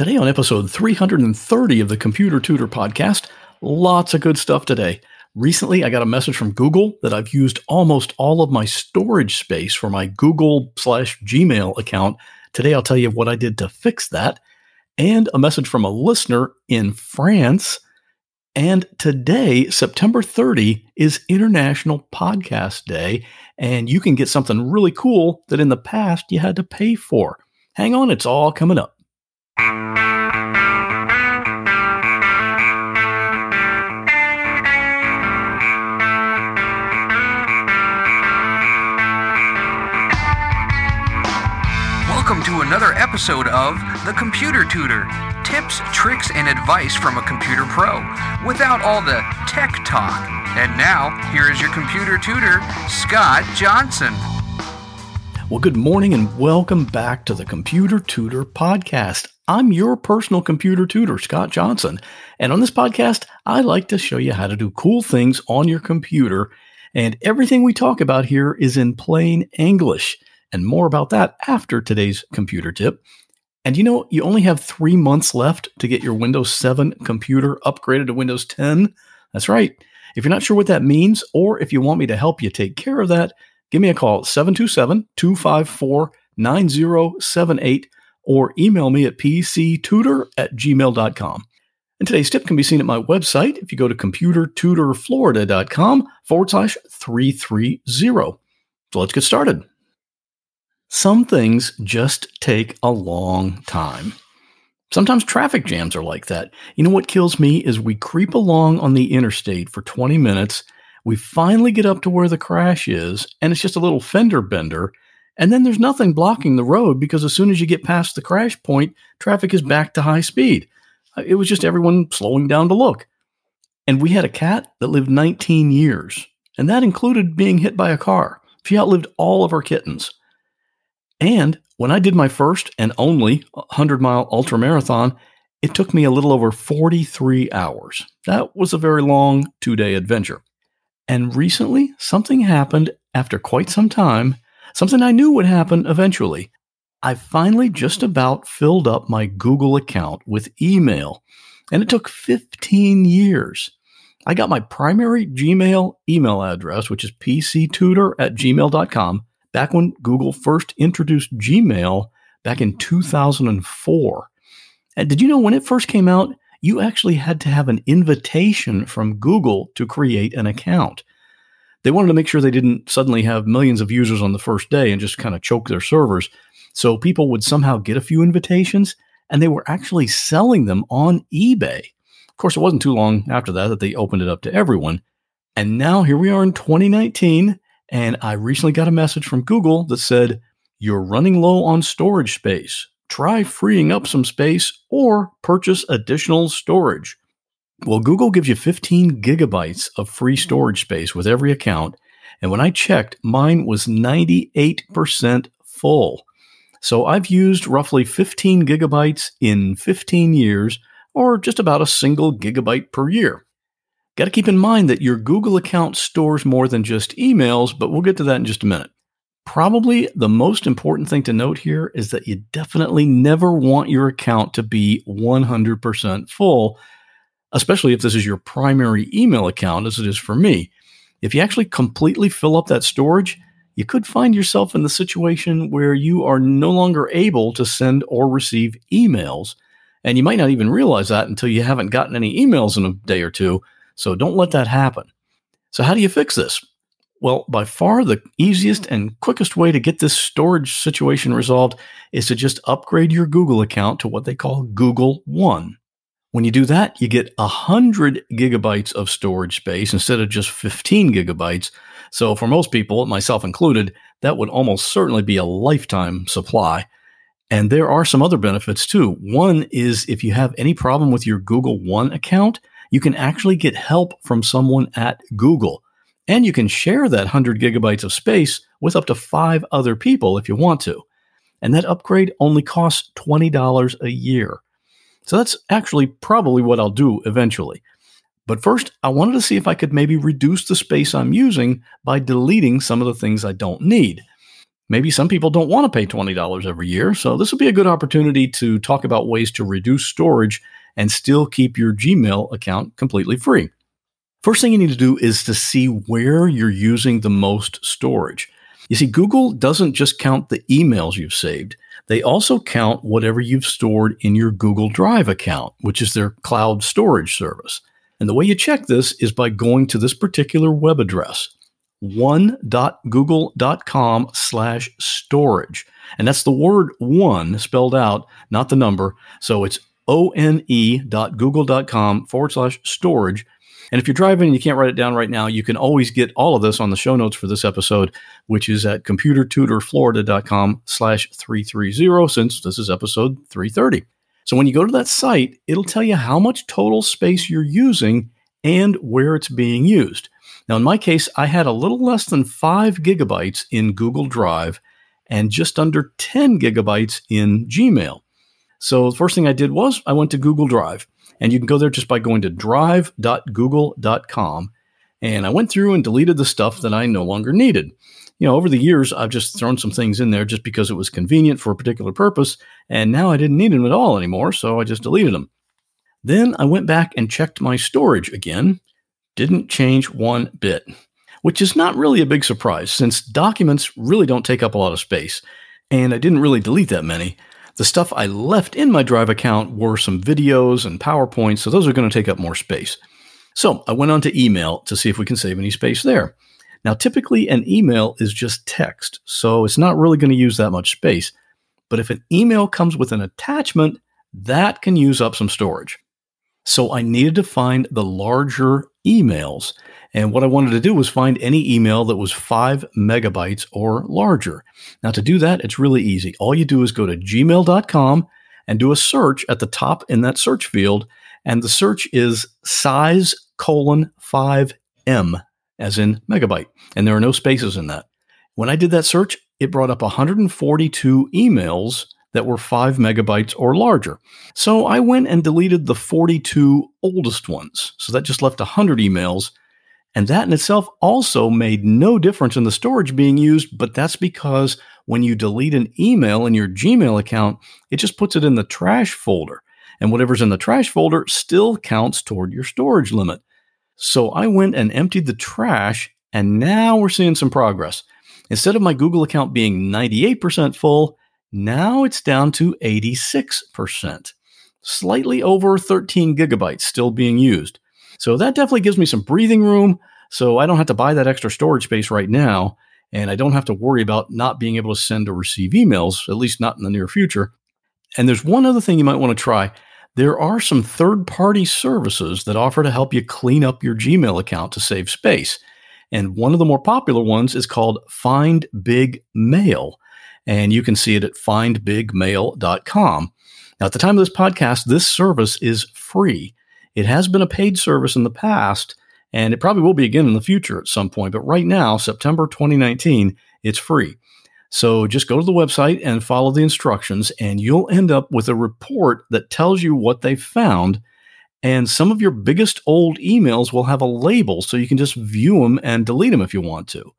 Today, on episode 330 of the Computer Tutor podcast, lots of good stuff today. Recently, I got a message from Google that I've used almost all of my storage space for my Google slash Gmail account. Today, I'll tell you what I did to fix that. And a message from a listener in France. And today, September 30, is International Podcast Day. And you can get something really cool that in the past you had to pay for. Hang on, it's all coming up. Another episode of The Computer Tutor tips, tricks, and advice from a computer pro without all the tech talk. And now, here is your computer tutor, Scott Johnson. Well, good morning and welcome back to the Computer Tutor Podcast. I'm your personal computer tutor, Scott Johnson. And on this podcast, I like to show you how to do cool things on your computer. And everything we talk about here is in plain English. And more about that after today's computer tip. And you know, you only have three months left to get your Windows 7 computer upgraded to Windows 10. That's right. If you're not sure what that means, or if you want me to help you take care of that, give me a call 727 254 9078 or email me at pctutor at gmail.com. And today's tip can be seen at my website if you go to computertutorflorida.com forward slash 330. So let's get started. Some things just take a long time. Sometimes traffic jams are like that. You know what kills me is we creep along on the interstate for 20 minutes. We finally get up to where the crash is, and it's just a little fender bender. And then there's nothing blocking the road because as soon as you get past the crash point, traffic is back to high speed. Uh, it was just everyone slowing down to look. And we had a cat that lived 19 years, and that included being hit by a car. She outlived all of our kittens. And when I did my first and only 100 mile ultra marathon, it took me a little over 43 hours. That was a very long two day adventure. And recently, something happened after quite some time, something I knew would happen eventually. I finally just about filled up my Google account with email, and it took 15 years. I got my primary Gmail email address, which is pctutor at gmail.com, back when Google first introduced Gmail back in 2004. And did you know when it first came out, you actually had to have an invitation from Google to create an account. They wanted to make sure they didn't suddenly have millions of users on the first day and just kind of choke their servers. So people would somehow get a few invitations and they were actually selling them on eBay. Of course, it wasn't too long after that that they opened it up to everyone. And now here we are in 2019 and I recently got a message from Google that said, You're running low on storage space. Try freeing up some space or purchase additional storage. Well, Google gives you 15 gigabytes of free mm-hmm. storage space with every account. And when I checked, mine was 98% full. So I've used roughly 15 gigabytes in 15 years, or just about a single gigabyte per year. Got to keep in mind that your Google account stores more than just emails, but we'll get to that in just a minute. Probably the most important thing to note here is that you definitely never want your account to be 100% full, especially if this is your primary email account, as it is for me. If you actually completely fill up that storage, you could find yourself in the situation where you are no longer able to send or receive emails. And you might not even realize that until you haven't gotten any emails in a day or two. So don't let that happen. So, how do you fix this? Well, by far the easiest and quickest way to get this storage situation resolved is to just upgrade your Google account to what they call Google One. When you do that, you get 100 gigabytes of storage space instead of just 15 gigabytes. So, for most people, myself included, that would almost certainly be a lifetime supply. And there are some other benefits too. One is if you have any problem with your Google One account, you can actually get help from someone at Google. And you can share that 100 gigabytes of space with up to five other people if you want to. And that upgrade only costs $20 a year. So that's actually probably what I'll do eventually. But first, I wanted to see if I could maybe reduce the space I'm using by deleting some of the things I don't need. Maybe some people don't want to pay $20 every year, so this will be a good opportunity to talk about ways to reduce storage and still keep your Gmail account completely free. First thing you need to do is to see where you're using the most storage. You see, Google doesn't just count the emails you've saved, they also count whatever you've stored in your Google Drive account, which is their cloud storage service. And the way you check this is by going to this particular web address, one.google.com slash storage. And that's the word one spelled out, not the number. So it's one.google.com forward slash storage. And if you're driving and you can't write it down right now, you can always get all of this on the show notes for this episode, which is at computertutorflorida.com slash 330, since this is episode 330. So when you go to that site, it'll tell you how much total space you're using and where it's being used. Now, in my case, I had a little less than five gigabytes in Google Drive and just under 10 gigabytes in Gmail. So the first thing I did was I went to Google Drive, and you can go there just by going to drive.google.com. And I went through and deleted the stuff that I no longer needed. You know, over the years, I've just thrown some things in there just because it was convenient for a particular purpose, and now I didn't need them at all anymore, so I just deleted them. Then I went back and checked my storage again. Didn't change one bit, which is not really a big surprise since documents really don't take up a lot of space, and I didn't really delete that many. The stuff I left in my Drive account were some videos and PowerPoints, so those are going to take up more space. So I went on to email to see if we can save any space there. Now, typically, an email is just text, so it's not really going to use that much space. But if an email comes with an attachment, that can use up some storage. So I needed to find the larger emails. And what I wanted to do was find any email that was five megabytes or larger. Now, to do that, it's really easy. All you do is go to gmail.com and do a search at the top in that search field. And the search is size colon 5M, as in megabyte. And there are no spaces in that. When I did that search, it brought up 142 emails that were 5 megabytes or larger. So I went and deleted the 42 oldest ones. So that just left 100 emails. And that in itself also made no difference in the storage being used, but that's because when you delete an email in your Gmail account, it just puts it in the trash folder. And whatever's in the trash folder still counts toward your storage limit. So I went and emptied the trash, and now we're seeing some progress. Instead of my Google account being 98% full, now it's down to 86%, slightly over 13 gigabytes still being used. So that definitely gives me some breathing room. So I don't have to buy that extra storage space right now. And I don't have to worry about not being able to send or receive emails, at least not in the near future. And there's one other thing you might want to try. There are some third party services that offer to help you clean up your Gmail account to save space. And one of the more popular ones is called Find Big Mail and you can see it at findbigmail.com. Now, at the time of this podcast, this service is free. It has been a paid service in the past, and it probably will be again in the future at some point. But right now, September 2019, it's free. So just go to the website and follow the instructions, and you'll end up with a report that tells you what they found. And some of your biggest old emails will have a label so you can just view them and delete them if you want to.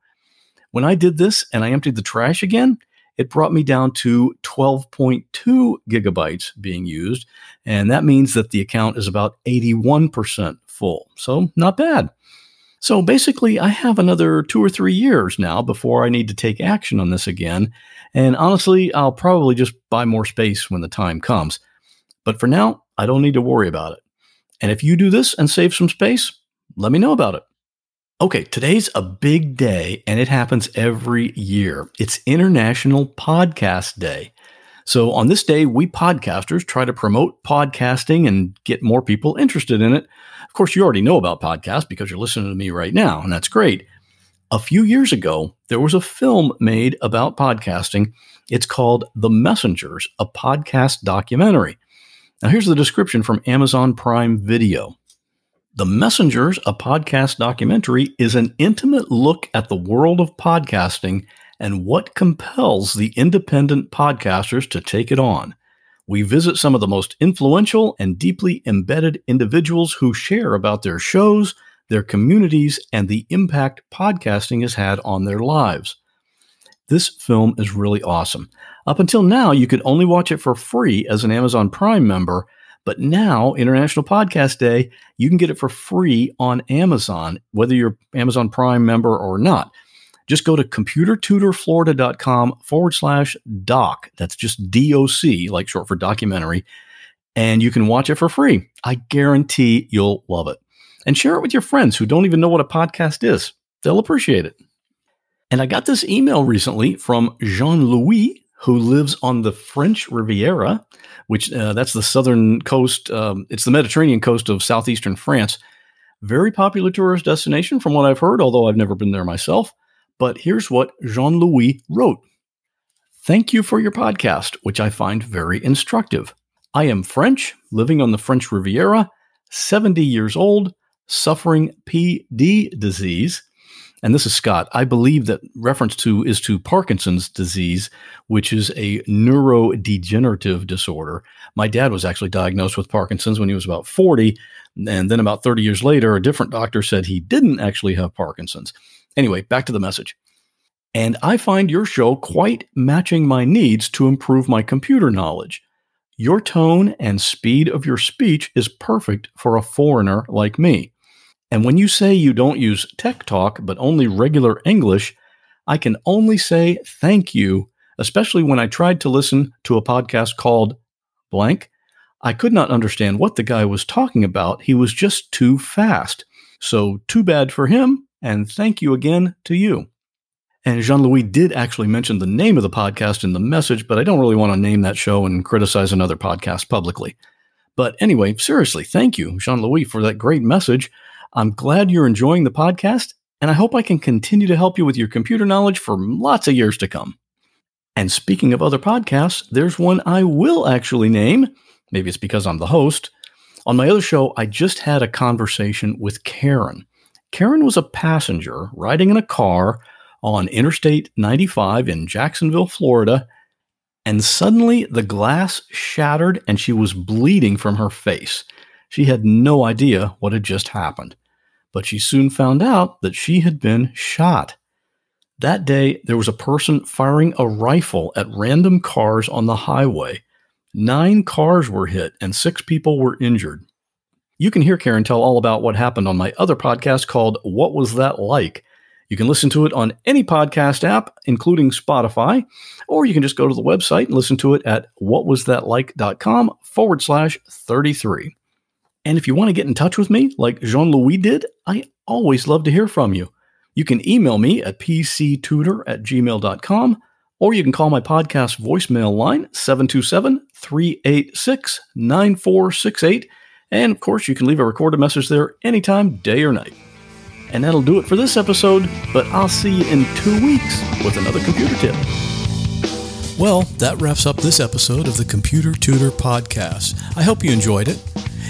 When I did this and I emptied the trash again, it brought me down to 12.2 gigabytes being used. And that means that the account is about 81% full. So, not bad. So, basically, I have another two or three years now before I need to take action on this again. And honestly, I'll probably just buy more space when the time comes. But for now, I don't need to worry about it. And if you do this and save some space, let me know about it. Okay, today's a big day and it happens every year. It's International Podcast Day. So, on this day, we podcasters try to promote podcasting and get more people interested in it. Of course, you already know about podcasts because you're listening to me right now, and that's great. A few years ago, there was a film made about podcasting. It's called The Messengers, a podcast documentary. Now, here's the description from Amazon Prime Video. The Messengers, a podcast documentary, is an intimate look at the world of podcasting and what compels the independent podcasters to take it on. We visit some of the most influential and deeply embedded individuals who share about their shows, their communities, and the impact podcasting has had on their lives. This film is really awesome. Up until now, you could only watch it for free as an Amazon Prime member, but now, International Podcast Day, you can get it for free on Amazon, whether you're Amazon Prime member or not. Just go to computertutorflorida.com forward slash doc. That's just DOC, like short for documentary. And you can watch it for free. I guarantee you'll love it. And share it with your friends who don't even know what a podcast is. They'll appreciate it. And I got this email recently from Jean Louis, who lives on the French Riviera, which uh, that's the southern coast. Um, it's the Mediterranean coast of southeastern France. Very popular tourist destination, from what I've heard, although I've never been there myself. But here's what Jean Louis wrote Thank you for your podcast, which I find very instructive. I am French, living on the French Riviera, 70 years old, suffering PD disease. And this is Scott. I believe that reference to is to Parkinson's disease, which is a neurodegenerative disorder. My dad was actually diagnosed with Parkinson's when he was about 40. And then about 30 years later, a different doctor said he didn't actually have Parkinson's. Anyway, back to the message. And I find your show quite matching my needs to improve my computer knowledge. Your tone and speed of your speech is perfect for a foreigner like me. And when you say you don't use tech talk, but only regular English, I can only say thank you, especially when I tried to listen to a podcast called Blank. I could not understand what the guy was talking about. He was just too fast. So, too bad for him, and thank you again to you. And Jean Louis did actually mention the name of the podcast in the message, but I don't really want to name that show and criticize another podcast publicly. But anyway, seriously, thank you, Jean Louis, for that great message. I'm glad you're enjoying the podcast, and I hope I can continue to help you with your computer knowledge for lots of years to come. And speaking of other podcasts, there's one I will actually name. Maybe it's because I'm the host. On my other show, I just had a conversation with Karen. Karen was a passenger riding in a car on Interstate 95 in Jacksonville, Florida, and suddenly the glass shattered and she was bleeding from her face. She had no idea what had just happened, but she soon found out that she had been shot. That day, there was a person firing a rifle at random cars on the highway. Nine cars were hit and six people were injured. You can hear Karen tell all about what happened on my other podcast called What Was That Like? You can listen to it on any podcast app, including Spotify, or you can just go to the website and listen to it at whatwasthatlike.com forward slash 33. And if you want to get in touch with me, like Jean Louis did, I always love to hear from you. You can email me at pctutor at gmail.com, or you can call my podcast voicemail line 727 386 9468. And of course, you can leave a recorded message there anytime, day or night. And that'll do it for this episode, but I'll see you in two weeks with another computer tip. Well, that wraps up this episode of the Computer Tutor Podcast. I hope you enjoyed it.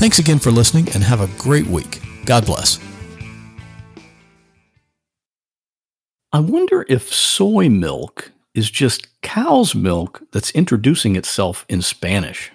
Thanks again for listening and have a great week. God bless. I wonder if soy milk is just cow's milk that's introducing itself in Spanish.